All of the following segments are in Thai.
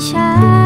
โ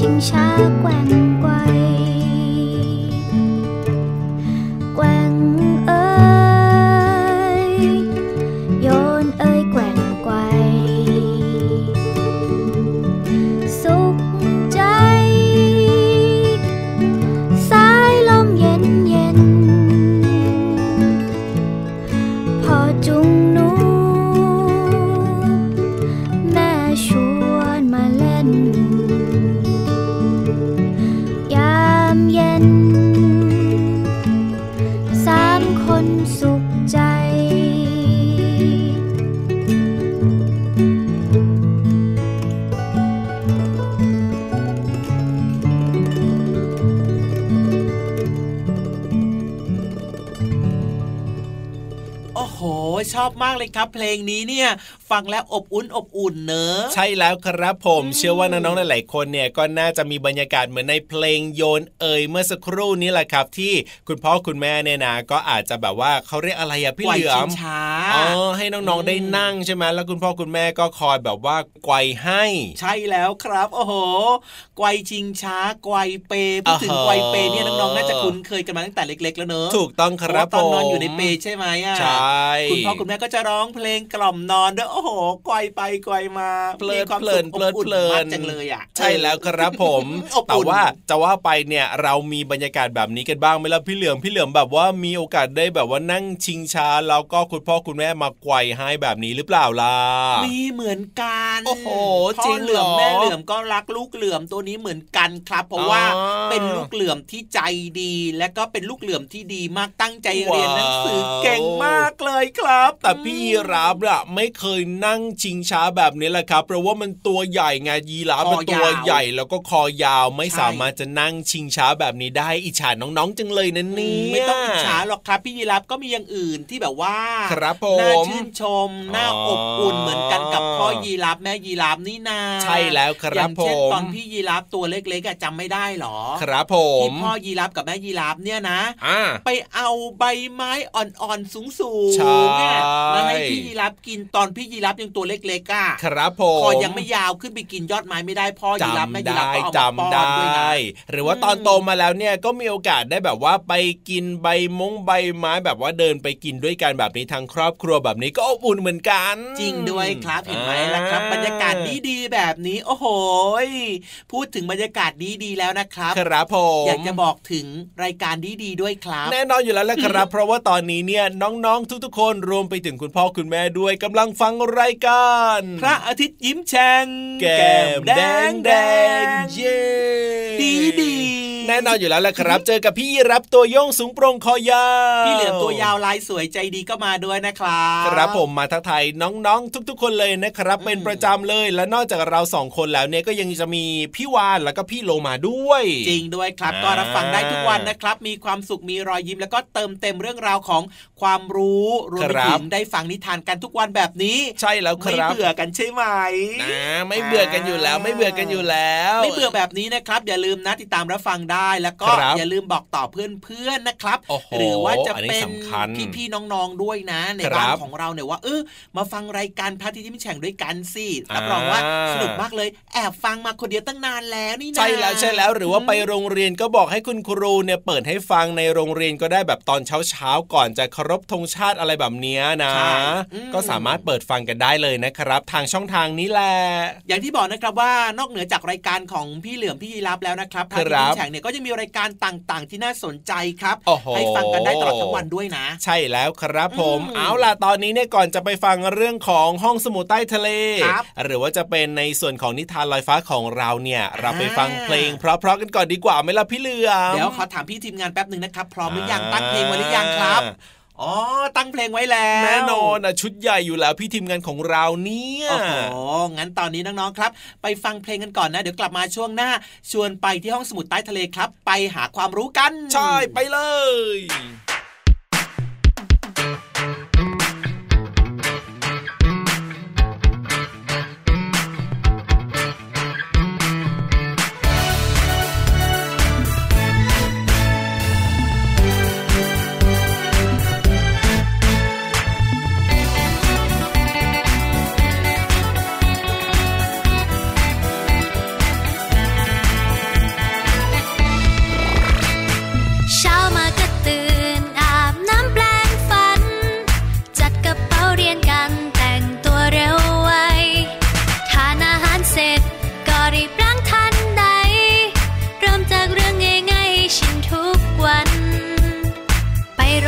金沙关 โอ้โห ชอบมากเลยครับ เพลงนี้เนี่ย ฟังแล้วอบอุ่นอบอุ่นเนอะใช่แล้วครับผม เชื่อว่าน้องๆหลายๆคนเนี่ยก็น่าจะมีบรรยากาศเหมือนในเพลงโยนเอ่ยเมื่อสักครู่นี้แหละครับ ที่คุณพ่อคุณแม่เนี่ยนะก็อาจจะแบบว่าเขาเรียกอะไรอะพี่เหลือมช้าอ๋อให้น้องๆได้นั่งใช่ไหมแล้วคุณพ่อคุณแม่ก็คอยแบบว่าไกวให้ ใช่แล้วครับ โอ้โหไกวชิงช้าไกวเปพูดถึงอ่าฮะไกวเปเนี่ยน้องๆน่าจะคุ้นเคยกันมาตั้งแต่เล็ก ๆ แล้วเนอะถูกต้องครับเพาะว่าตอนนอนผมอยู่ในเปใช่ไหมอะใช่คุณพ่อคุณแม่ก็จะร้องเพลงกล่อมนอนด้วยโอ้โหไกวไปไกวมาเพลินมีความเพลิสุนขเพลินอบอุ่นเพลินมากจังเลยอะใช่แล้วครับผมอบแต่อุ่นว่าจะว่าไปเนี่ยเรามีบรรยากาศแบบนี้กันบ้างไหมล่ะพี่เหลือมพี่เหลือมแบบว่ามีโอกาสได้แบบว่านั่งชิงช้าแล้วก็คุณพ่อคุณแม่มาไกวให้แบบนี้หรือเปล่าล่ะมีเหมือนกันโอ้โหพ่อจริงเหลือมเหรอแม่เหลือมก็รักลูกเหลือมตัวนี้เหมือนกันครับ เพราะว่าอ๋อเป็นลูกเหลือมที่ใจดี และก็เป็นลูกเหลือมที่ดีมากตั้งใจเรียนหนังสือเก่งมากเลยครับ แต่พี่ยีราฟอะไม่เคยนั่งชิงช้าแบบนี้แหละครับ เพราะว่ามันตัวใหญ่ไงยีราฟมันตัวใหญ่แล้วก็คอยาวไม่สามารถจะนั่งชิงช้าแบบนี้ได้อิจฉาน้องๆจังเลยนะเนี่ยไม่ต้องอิจฉาหรอกครับ พี่ยีรับก็มีอย่างอื่นที่แบบว่าครับผมน่าชื่นชมน่าอ๋ออบอุ่นเหมือนกันกับพ่อยีรับแม่ยีรับนี่นาใช่แล้วคอรัย่าบงผเช่นมตอนพี่ยีรับตัวเล็กๆอะจำไม่ได้หรอ ครับผมที่พ่อยีรับกับแม่ยีรับเนี่ยนะอ่าไปเอาใบไม้อ่อนๆสูงใช่ๆเนี่ยแล้วให้พี่ยีรับกินตอนพี่ยีรับยังตัวเล็กๆอะครับผมคอยังไม่ยาวขึ้นไปกินยอดไม้ไม่ได้พ่อยีรับแม่จำยีรับได้ก็เอามาป้จำอนด้วยนะได้หรือว่าตอนโตมาแล้วเนี่ยก็มีโอกาสได้แบบว่าไปกินใบมงใบไม้แบบว่าเดินไปกินด้วยกันแบบนี้ทางครอบครัวแบบนี้ก็อบอุ่นเหมือนกัน จริงด้วยครับเห็นไหมล่ะครับอ่าบรรยากาศดีๆแบบนี้ โอ้โหยพูดถึงบรรยากาศดีๆแล้วนะครับครับผมอยากจะบอกถึงรายการดีๆด้วยครับ แน่นอนอยู่แล้วแหละครับ เพราะว่าตอนนี้เนี่ยน้องๆทุกๆ คนรวมไปถึงคุณพ่อคุณแม่ด้วยกำลังฟังรายการ พระอาทิตย์ยิ้มแฉ่งแก้มแดงแดงเย้ดีดีแน่นอนอยู่แล้วแหละครับ เจอกับพี่ยีรับตัวโยงสูงโปร่งคอยาวพี่เหลือมตัวยาวลายสวยใจดีก็มาด้วยนะครับครับผมมาทักทายน้องๆ ทุกๆ คนเลยนะครับ เป็นประจำเลยและนอกจากเราสองคนแล้วเนี่ยก็ยังจะมีพี่วานแล้วก็พี่โลมาด้วย จริงด้วยครับอ่าก็รับฟังได้ทุกวันนะครับ มีความสุขมีรอยยิ้มแล้วก็เติมเต็มเรื่องราวของความรู้รวมไปถึงได้ฟังนิทานกันทุกวันแบบนี้ ใช่แล้วคไม่รับเบื่อกันใช่ไหมนะไม่เบื่อกันอยู่แล้ว ไม่เบื่อกันอยู่แล้ว ไม่เบื่อแบบนี้นะครับ อย่าลืมนะติดตามรับฟังได้ แล้วก็ครับอย่าลืมบอกต่อเพื่อนๆนะครับโอ้โหหรือว่าจะอันนี้เป็นสำคัญพี่ๆน้องๆด้วยนะ ในครับบ้านของเราเนี่ยว่าเออมาฟังรายการพระอาทิตย์ยิ้มแฉ่งด้วยกันสิรับรองว่าอ่าสนุกมากเลยแอบฟังมาคนเดียวตั้งนานแล้วนี่นะใช่แล้วใช่แล้วหรือว่าไปโรงเรียนก็บอกให้คุณครูเนี่ยเปิดให้ฟังในโรงเรียนก็ได้แบบตอนเช้าๆก่อนจะเคารพธงชาติอะไรแบบเนี้ยนะใช่อืมก็สามารถเปิดฟังกันได้เลยนะครับ ทางช่องทางนี้แหละ อย่างที่บอกนะครับว่านอกเหนือจากรายการของพี่เหลือมพี่ยีรับแล้วนะครับพครัระบอาทิตย์ยิ้มแฉ่งเนี่ยก็จะมีรายการต่างๆ ที่น่าสนใจครับโอ้โหให้ฟังกันได้ตลอดทั้งวันด้วยนะ ใช่แล้วครับผมอืมเอาล่ะตอนนี้เนี่ยก่อนจะไปฟังเรื่องของห้องสมุดใต้ทะเลครับหรือว่าจะเป็นในส่วนของนิทานลอยฟ้าของเราเนี่ยเราไปอ่าฟังเพลงเพราะๆกันก่อนดีกว่าไหมล่ะพี่เหลือมเดี๋ยวขอถามพี่ทีมงานแป๊บหนึ่งนะครับพร้อมหรือยังตั้งเพลงไว้หรือยังครับ อ๋อตั้งเพลงไว้แล้ว แน่นอนอะชุดใหญ่อยู่แล้วพี่ทีมงานของเราเนี่ยโอ้โหงั้นตอนนี้น้องๆครับ ไปฟังเพลงกันก่อนนะเดี๋ยวกลับมาช่วงหน้า ชวนไปที่ห้องสมุดใต้ทะเลครับ ไปหาความรู้กัน ใช่ไปเลย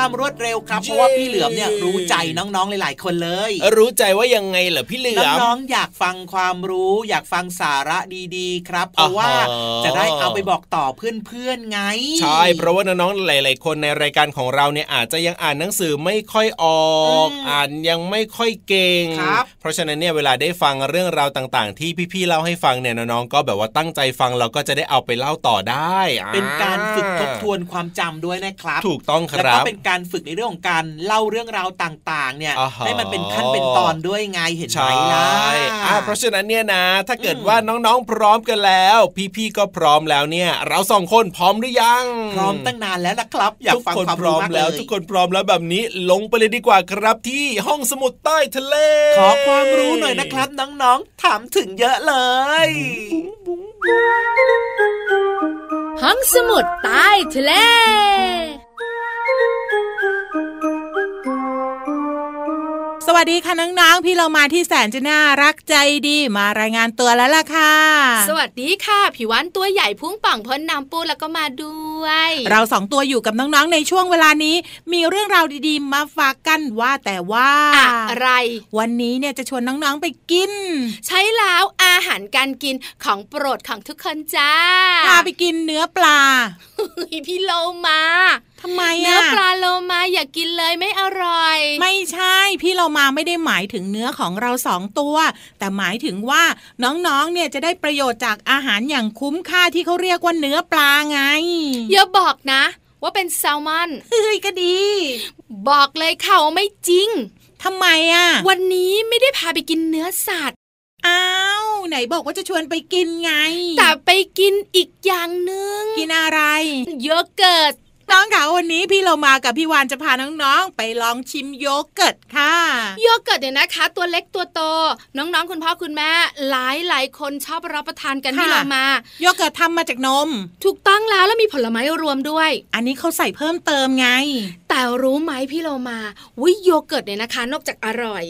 ความรวดเร็วครับเพราะว่าพี่เหลือมเนี่ยรู้ใจน้องๆหลาย ๆ คนเลย รู้ใจว่ายังไงเหรอพี่เหลือมน้องๆอยากฟังความรู้ อยากฟังสาระดีๆ ครับ เพราะว่าอ๋อจะได้เอาไปบอกต่อเพื่อนๆไง ใช่เพราะว่าน้องๆหลาย ๆ คนในรายการของเราเนี่ยอาจจะยังอ่านหนังสือไม่ค่อยออกอืมอ่านยังไม่ค่อยเก่งครับเพราะฉะนั้นเนี่ยเวลาได้ฟังเรื่องราวต่าง ๆ ที่พี่ๆเล่าให้ฟังเนี่ยน้องๆก็แบบว่าตั้งใจฟังเราก็จะได้เอาไปเล่าต่อได้อ่เป็นการฝึกทบทวนความจำด้วยนะครับ ถูกต้องคแล้วรัก็บเป็นการฝึกในเรื่องของการเล่าเรื่องราวต่างๆ เนี่ยอ่าฮะให้มันเป็นขั้นเป็นตอนด้วยไงเห็นไหมใช่ล่ะอ่าเพราะฉะนั้นเนี่ยนะ ถ้าเกิดอืมว่าน้องๆพร้อมกันแล้ว พี่ๆก็พร้อมแล้วเนี่ย เราสองคนพร้อมหรือยัง พร้อมตั้งนานแล้วล่ะครับ อยากทุกฟังคนความพร้รู้อมมากเลแล้วยทุกคนพร้อมแล้วแบบนี้ลงไปเลยดีกว่าครับที่ห้องสมุดใต้ทะเล ขอความรู้หน่อยนะครับน้องๆถามถึงเยอะเลยห้องสมุดใต้ทะเล วัสดีค่ะน้องๆ พี่เรามาที่แสนจะน่ารักใจดีมารายงานตัวแล้วล่ะค่ะ สวัสดีค่ะผิววันตัวใหญ่พุ่งป่องพ้นน้ำปูแล้วก็มาด้วย เราสองตัวอยู่กับน้องๆในช่วงเวลานี้ มีเรื่องราวดีๆ มาฝากกันว่าแต่ว่า อะไร วันนี้เนี่ยจะชวนน้องๆไปกิน ใช้แล้วอาหารการกินของโปรดของทุกคนจ้าพาไปกินเนื้อปลาพี่โลมา ทำไมเนื้ออะปลาโลมาอย่ากกินเลยไม่อร่อย ไม่ใช่พี่เรามาไม่ได้หมายถึงเนื้อของเราสองตัว แต่หมายถึงว่าน้องๆเนี่ยจะได้ประโยชน์จากอาหารอย่างคุ้มค่าที่เขาเรียกว่าเนื้อปลาไงอย่าบอกนะ ว่าเป็นแซลมอนเฮ้ยก็ดี บอกเลยค่ะว่าไม่จริงทำไมอะวันนี้ไม่ได้พาไปกินเนื้อสัตว์อ้าวไหนบอกว่าจะชวนไปกินไง แต่ไปกินอีกอย่างหนึ่งกินอะไรโยเกิร์ต น้องคะวันนี้พี่เรามากับพี่วานจะพาน้องๆ ไปลองชิมโยเกิร์ตค่ะโยเกิร์ตเนี่ยนะคะ ตัวเล็กตัวโตน้องๆ คุณพ่อคุณแม่หลายหลายคนชอบรับประทานกันค่ะที่เรามาโยเกิร์ตทำมาจากนม ถูกต้องแล้วแล้วมีผลไม้รวมด้วย อันนี้เขาใส่เพิ่มเติมไง แต่รู้ไหมพี่เรามาวิโยเกิร์ตเนี่ยนะคะ นอกจากอร่อย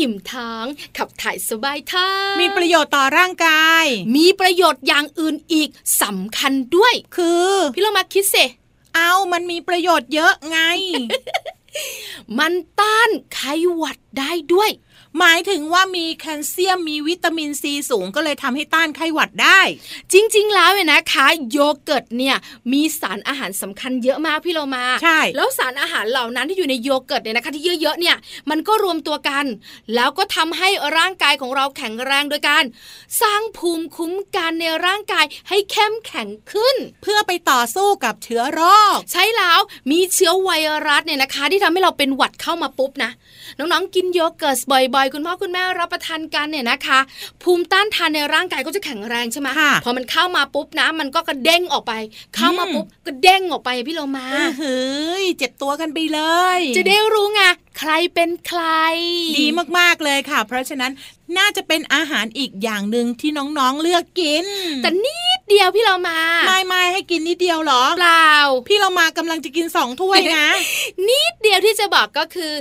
อิ่มท้องขับถ่ายสบายท้องมีประโยชน์ต่อร่างกาย มีประโยชน์อย่างอื่นอีกสำคัญด้วย คือ พี่เรามาคิดสิ เอามันมีประโยชน์เยอะไง มันต้านไข้หวัดได้ด้วย หมายถึงว่ามีแคลเซียมมีวิตามินซีสูงก็เลยทำให้ต้านไข้หวัดได้ จริง ๆ แล้วเนี่ยนะคะโยเกิร์ตเนี่ยมีสารอาหารสำคัญเยอะมากพี่เรามาใช่แล้วสารอาหารเหล่านั้นที่อยู่ในโยเกิร์ตเนี่ยนะคะที่เยอะๆเนี่ยมันก็รวมตัวกัน แล้วก็ทำให้ร่างกายของเราแข็งแรงโดยการสร้างภูมิคุ้มกันในร่างกายให้เข้มแข็งขึ้น เพื่อไปต่อสู้กับเชื้อโรคใช่แล้วมีเชื้อไวรัสเนี่ยนะคะ ที่ทำให้เราเป็นหวัดเข้ามาปุ๊บนะน้องๆกินโยเกิร์ตบ่อยๆ คุณพ่อคุณแม่รับประทานกันเนี่ยนะคะ ภูมิต้านทานในร่างกายก็จะแข็งแรงใช่ไหมค่ะพอมันเข้ามาปุ๊บนะ มันก็กระเด้งออกไป เข้ามาอืมปุ๊บก็เด้งออกไปพี่โลมาเออเฮ้ยเจ็บตัวกันไปเลย จะได้รู้ไง ใครเป็นใคร ดีมากๆเลยค่ะ เพราะฉะนั้นน่าจะเป็นอาหารอีกอย่างหนึ่งที่น้องๆเลือกกิน แต่นิดเดียวพี่เรามา ไม่ไม่ให้กินนิดเดียวเหรอ เปล่า พี่เรามากำลังจะกินสองถ้วยนะ นิดเดียวที่จะบอกก็คือ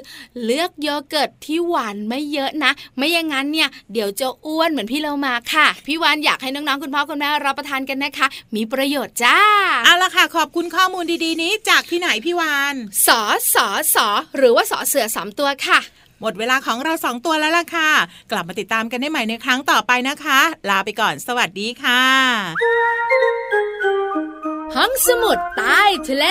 เลือกโยเกิร์ตที่หวานไม่เยอะนะ ไม่อย่างนั้นเนี่ยเดี๋ยวจะอ้วนเหมือนพี่เรามาค่ะ พี่วานอยากให้น้องๆคุณพ่อคุณแม่รับประทานกันนะคะ มีประโยชน์จ้า เอาละค่ะ ขอบคุณข้อมูลดีๆนี้จากที่ไหนพี่วาน สอสอสอหรือว่าสอเสือสามตัวค่ะ หมดเวลาของเราสองตัวแล้วล่ะค่ะ กลับมาติดตามกันได้ใหม่ในครั้งต่อไปนะคะ ลาไปก่อนสวัสดีค่ะ ห้องสมุดใต้ทะเล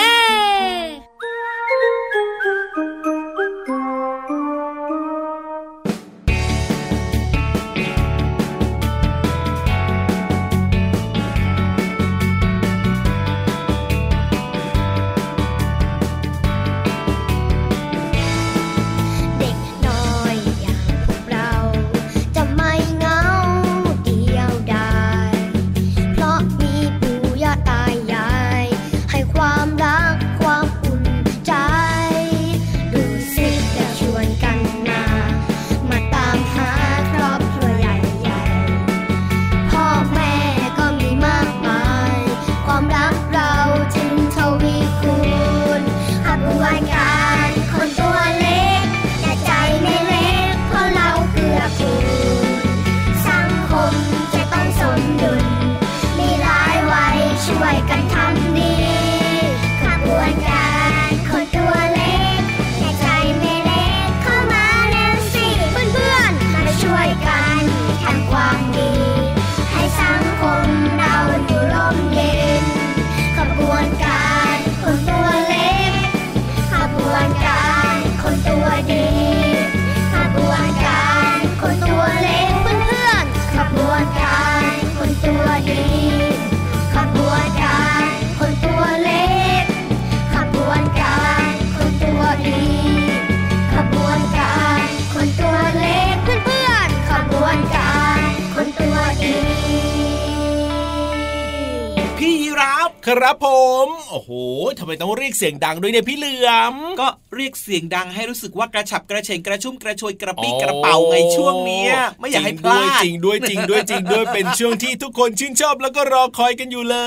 ครับผม โอ้โหทำไมต้องเรียกเสียงดังด้วยเนี่ยพี่เหลือม ก็เรียกเสียงดังให้รู้สึกว่ากระฉับกระเฉงกระชุ่มกระชวยกระปี้กระเป๋าไงช่วงเนี้ยไม่อยากให้พลาดจริงด้วยจริงด้วยจริงด้วยเป็นช่วงที่ทุกคนชื่นชอบแล้วก็รอคอยกันอยู่เล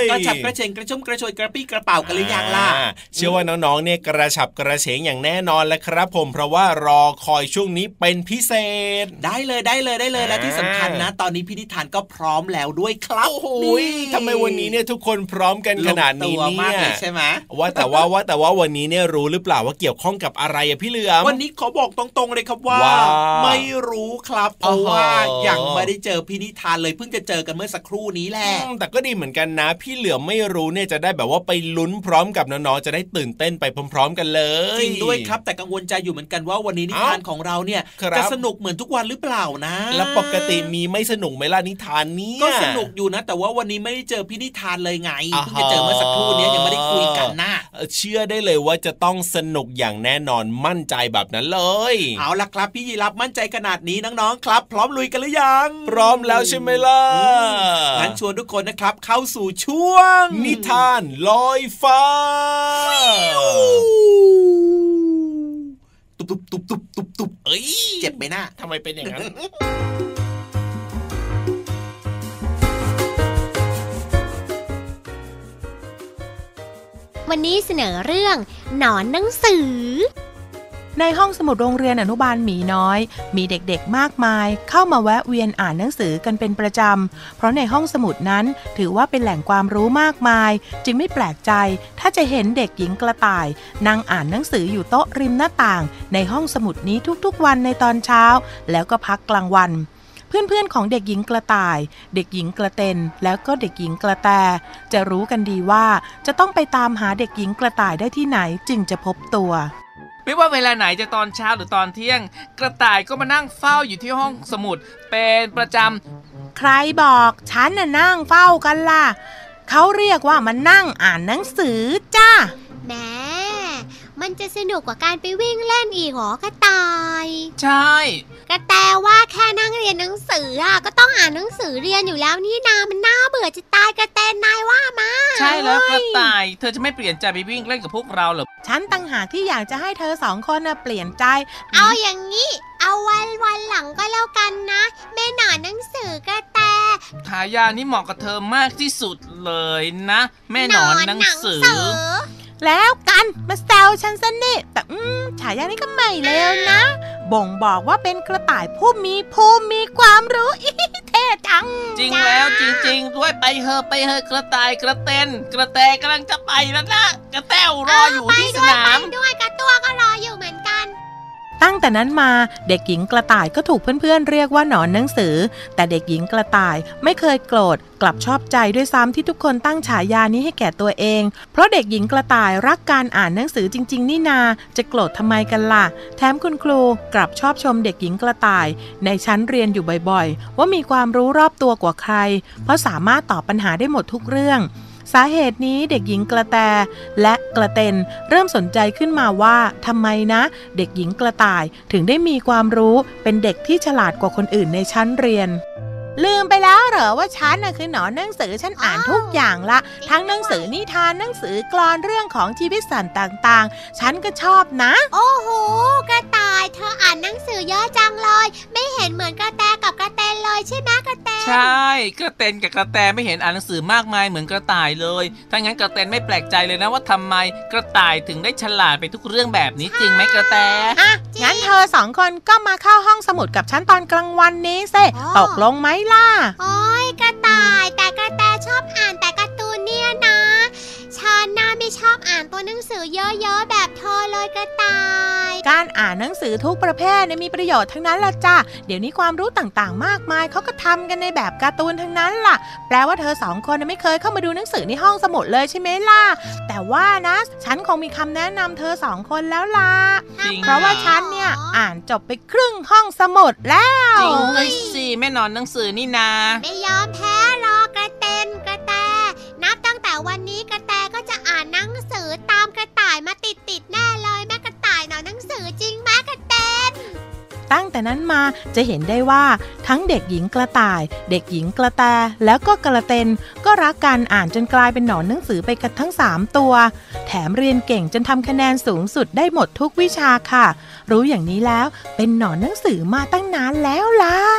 ยกระฉับกระเฉงกระชุ่มกระชวยกระปี้กระเป๋ากันหรือยังล่ะเชื่อว่าน้องๆเนี่ยกระฉับกระเฉงอย่างแน่นอนแล้วครับ ผมเพราะว่ารอคอยช่วงนี้เป็นพิเศษ ได้เลยได้เลยได้เลยและที่สำคัญนะ ตอนนี้พี่นิทานก็พร้อมแล้วด้วยครับโอ้โหทำไมวันนี้เนี่ยทุกคนพร้อมอมกันขนาดนี้เนี่ยใช่ไหมว่าแต่ว่าว่าแต่ว่าวันนี้เนี่ยรู้หรือเปล่าว่าเกี่ยวข้องกับอะไรอะพี่เหลือมวันนี้ขอบอกตรงๆเลยครับว่าวาไม่รู้ครับเพราะว่ายังไม่ได้เจอพี่นิทานเลยเพิ่งจะเจอกันเมื่อสักครู่นี้แหละแต่ก็ดีเหมือนกันนะ พี่เหลือมไม่รู้เนี่ยจะได้แบบว่าไปลุ้นพร้อมกับน้องๆจะได้ตื่นเต้นไปพร้อม ๆ กันเลยจริงด้วยครับ แต่กังวลใจอยู่เหมือนกันว่าวันนี้นิทานของเราเนี่ยจะสนุกเหมือนทุกวันหรือเปล่านะ แล้วปกติมีไม่สนุกไหมล่ะนิทานเนี่ยก็สนุกอยู่นะ แต่ว่าวันนี้ไม่ได้เจอพี่นิทานเลยไงอ่าฮะเพิ่งจะเจอเมื่อสักครู่เนี้ยยังไม่ได้คุยกันนะเออเชื่อได้เลยว่าจะต้องสนุกอย่างแน่นอนมั่นใจแบบนั้นเลย เอาล่ะครับพี่ยีรับมั่นใจขนาดนี้น้องๆครับ พร้อมลุยกันหรือยัง พร้อมแล้วใช่ไหมล่ะงั้นชวนทุกคนนะครับ เข้าสู่ช่วง นิทานลอยฟ้าตุบตุบตุบตุบตุบตุบเอ้ยเจ็บไหมหน้าทำไมเป็นอย่างนั้น วันนี้เสนอเรื่อง หนอนหนังสือ ในห้องสมุดโรงเรียนอนุบาลหมีน้อย มีเด็กๆมากมาย เข้ามาแวะเวียนอ่านหนังสือกันเป็นประจำ เพราะในห้องสมุดนั้นถือว่าเป็นแหล่งความรู้มากมาย จึงไม่แปลกใจ ถ้าจะเห็นเด็กหญิงกระต่าย นั่งอ่านหนังสืออยู่โต๊ะริมหน้าต่าง ในห้องสมุดนี้ทุกๆ วันในตอนเช้า แล้วก็พักกลางวัน เพื่อนๆของเด็กหญิงกระต่าย เด็กหญิงกระเตนแล้วก็เด็กหญิงกระแต จะรู้กันดีว่าจะต้องไปตามหาเด็กหญิงกระต่ายได้ที่ไหนจึงจะพบตัว ไม่ว่าเวลาไหนจะตอนเช้าหรือตอนเที่ยง กระต่ายก็มานั่งเฝ้าอยู่ที่ห้องสมุดเป็นประจใครบอกฉันน่ะนั่งเฝ้ากันล่ะเขาเรียกว่ามันนั่งอ่านหนังสือจ้าแหม มันจะสนุกกว่าการไปวิ่งเล่นอีกเหรอกระต่ายำใช่ กระแตว่าแค่นั่งเรียนหนังสืออะก็ต้องอ่านหนังสือเรียนอยู่แล้วนี่นามันน่าเบื่อจะตายกระแตนายว่ามาใช่แล้วกเฮ้ระยต่าย เธอจะไม่เปลี่ยนใจไปวิ่งเล่นกับพวกเราเหรอ ฉันตั้งหากที่อยากจะให้เธอสองคนน่ะเปลี่ยนใจ เอาอย่างนี้ เอาวันวันหลังก็แล้วกันนะแม่หนอนหนังสือกระแตทายานี่เหมาะกับเธอมากที่สุดเลยนะ แม่หนอนหนังสือ แล้วกันมาแซวฉันซะนี่แต่อืมฉายานี้ก็ไม่เลวนะ บ่งบอกว่าเป็นกระต่ายผู้มีภูมิมีความรู้อิเท่จัง จริงแล้วจริง ๆ ด้วยไปเฮอะไปเฮอะกระต่ายกระเตนกระแตกำลังจะไปแล้วนะกระแต้วรออยู่ที่สนาม ไปด้วยกระตัวก็รออยู่เหมือนกัน ตั้งแต่นั้นมาเด็กหญิงกระต่ายก็ถูกเพื่อนๆเรียกว่าหนอนหนังสือ แต่เด็กหญิงกระต่ายไม่เคยโกรธกลับชอบใจด้วยซ้ำที่ทุกคนตั้งฉายานี้ให้แก่ตัวเอง เพราะเด็กหญิงกระต่ายรักการอ่านหนังสือจริง ๆ นี่นา จะโกรธทำไมกันล่ะ แถมคุณครูกลับชอบชมเด็กหญิงกระต่าย ในชั้นเรียนอยู่บ่อยๆ ว่ามีความรู้รอบตัวกว่าใคร เพราะสามารถตอบปัญหาได้หมดทุกเรื่อง สาเหตุนี้เด็กหญิงกระแตและกระเตนเริ่มสนใจขึ้นมาว่าทำไมนะ เด็กหญิงกระต่ายถึงได้มีความรู้เป็นเด็กที่ฉลาดกว่าคนอื่นในชั้นเรียน ลืมไปแล้วเหรอว่าฉันน่ะคือหนอนหนังสือฉันอ่านทุกอย่างละ ทั้งหนังสือนิทานหนังสือกลอนเรื่องของชีวิตสัตว์ต่างๆ ฉันก็ชอบนะ โอ้โหกระต่ายเธออ่านหนังสือเยอะจังเลย ไม่เห็นเหมือนกระแตกับกระเตนเลยใช่ไหมกระแตใช่กระเตนกับกระแตไม่เห็นอ่านหนังสือมากมายเหมือนกระต่ายเลยถ้างั้นกระเตนไม่แปลกใจเลยนะว่าทำไมกระต่ายถึงได้ฉลาดไปทุกเรื่องแบบนี้จริงไหมกระแต อะงั้นเธอสองคนก็มาเข้าห้องสมุดกับฉันตอนกลางวันนี้สิตกลงไหมล่ะ โอ้ยกระต่าย แต่กระแตชอบอ่านแต่กระ ชอบอ่านตัวหนังสือเยอะๆ แบบเธอเลยกระต่าย การอ่านหนังสือทุกประเภทเนี่ยมีประโยชน์ทั้งนั้นละจ้ะ เดี๋ยวนี้ความรู้ต่างๆ มากมายเขาก็ทำกันในแบบการ์ตูนทั้งนั้นล่ะ แปลว่าเธอสองคนน่ะไม่เคยเข้ามาดูหนังสือในห้องสมุดเลยใช่ไหมล่ะ แต่ว่านะ ฉันคงมีคำแนะนำเธอสองคนแล้วล่ะจริงเพราะว่าฉันเนี่ยอ่านจบไปครึ่งห้องสมุดแล้ว จริงด้วยสิแม่นอนหนังสือนี่นา ไม่ยอมแพ้ มาติดติดๆแน่เลยแม่กระต่ายหนอนหนังสือจริงไหมกระเตนตั้งแต่นั้นมาจะเห็นได้ว่าทั้งเด็กหญิงกระต่าย เด็กหญิงกระแตแล้วก็กระเตนก็รักการอ่านจนกลายเป็นหนอนหนังสือไปกันทั้ง 3 ตัว แถมเรียนเก่งจนทำคะแนนสูงสุดได้หมดทุกวิชาค่ะ รู้อย่างนี้แล้วเป็นหนอนหนังสือมาตั้งนานแล้วล่ะ「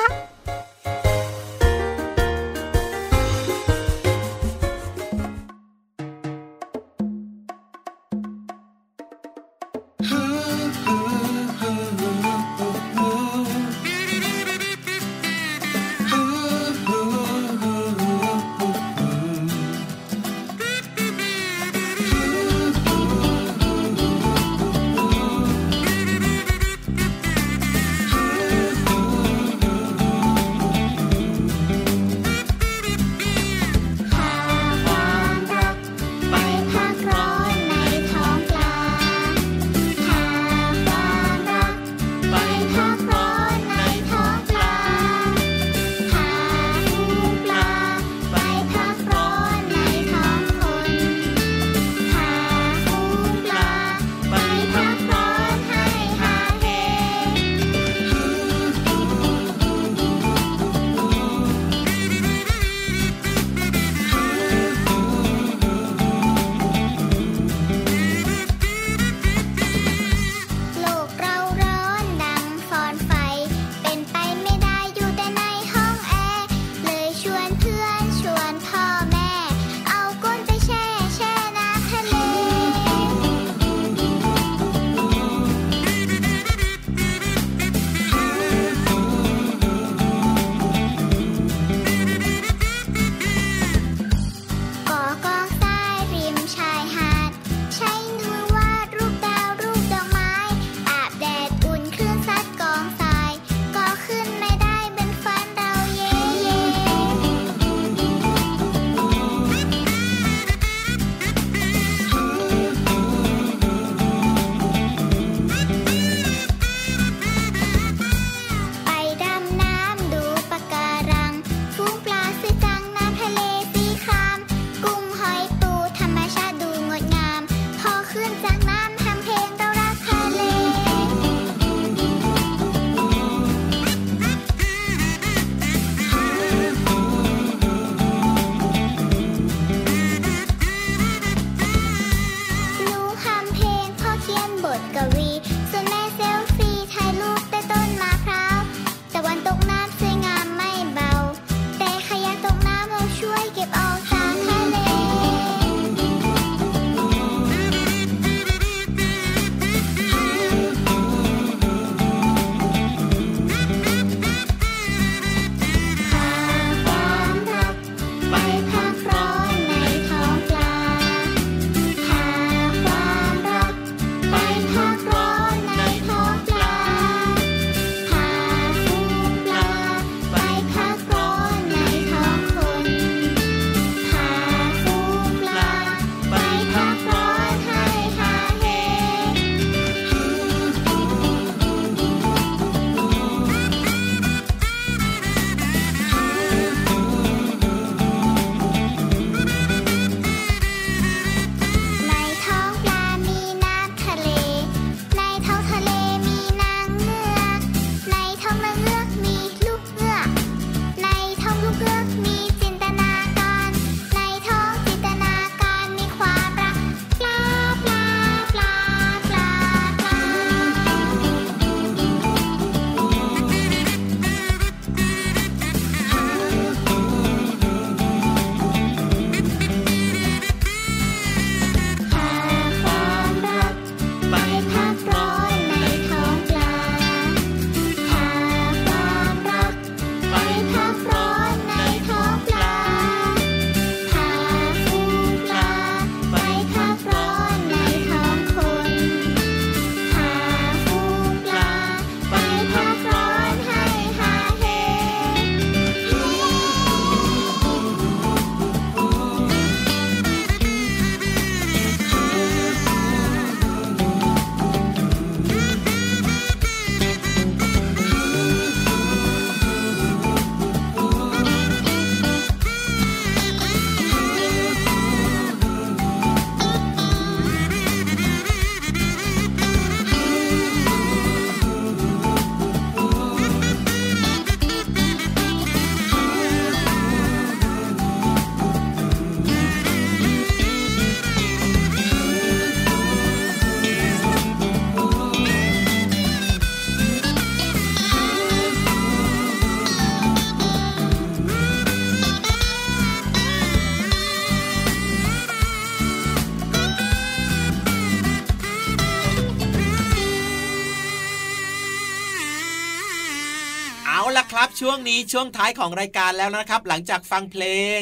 นี้ช่วงท้ายของรายการแล้วนะครับ หลังจากฟังเพลง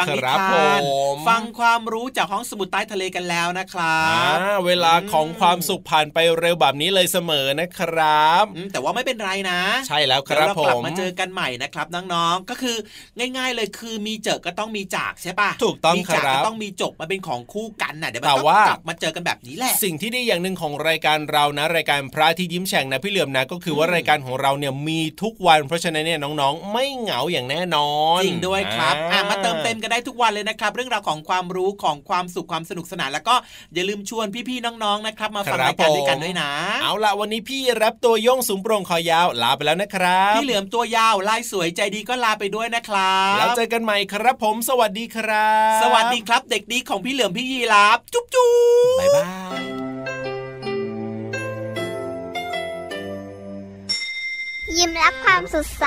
ฟังนิครับทานผมฟังความรู้จากห้องสมุดใต้ทะเลกันแล้วนะครับอ่าเวลาของความสุขผ่านไปเร็วแบบนี้เลยเสมอนะครับอืมแต่ว่าไม่เป็นไรนะ ใช่แล้วคเดี๋ยวรับเราผกลับมมาเจอกันใหม่นะครับน้องๆก็คือง่าย ๆ เลยคือมีเจอก็ต้องมีจากใช่ปะถูกต้องมีคจากรัก็บต้องมีจบมาเป็นของคู่กันน่ะเดี๋ยวมันแต่ก็ว่ากลับมาเจอกันแบบนี้แหละสิ่งที่ดีอย่างหนึ่งของรายการเรานะ รายการพระอาที่ยิ้มแฉ่งนะพี่เหลือมนะก็คือว่ารายการของเราเนี่ยมีทุกวันเพราะฉะนั้นเนี่ยน้องๆ ไม่เหงาอย่างแน่นอนจริงด้วยครับอ่อะมาเติมเต็มกันได้ทุกวันเลยนะครับ เรื่องราวของความรู้ของความสุขความสนุกสนานแล้วก็อย่าลืมชวนพี่ๆน้องๆนะครับ มาฟังรายการด้วยกันด้วยนะ เอาละวันนี้พี่รับตัวโย่งสูงโปร่งคอยาวลาไปแล้วนะครับพี่เหลือมตัวยาวลายสวยใจดีก็ลาไปด้วยนะครับแล้วเจอกันใหม่ครับผม สวัสดีครับ สวัสดีครับ เด็กดีของพี่เหลือมพี่ยีราฟจุ๊บจุ๊บบ๊ายบายยิ้มรับความสดใส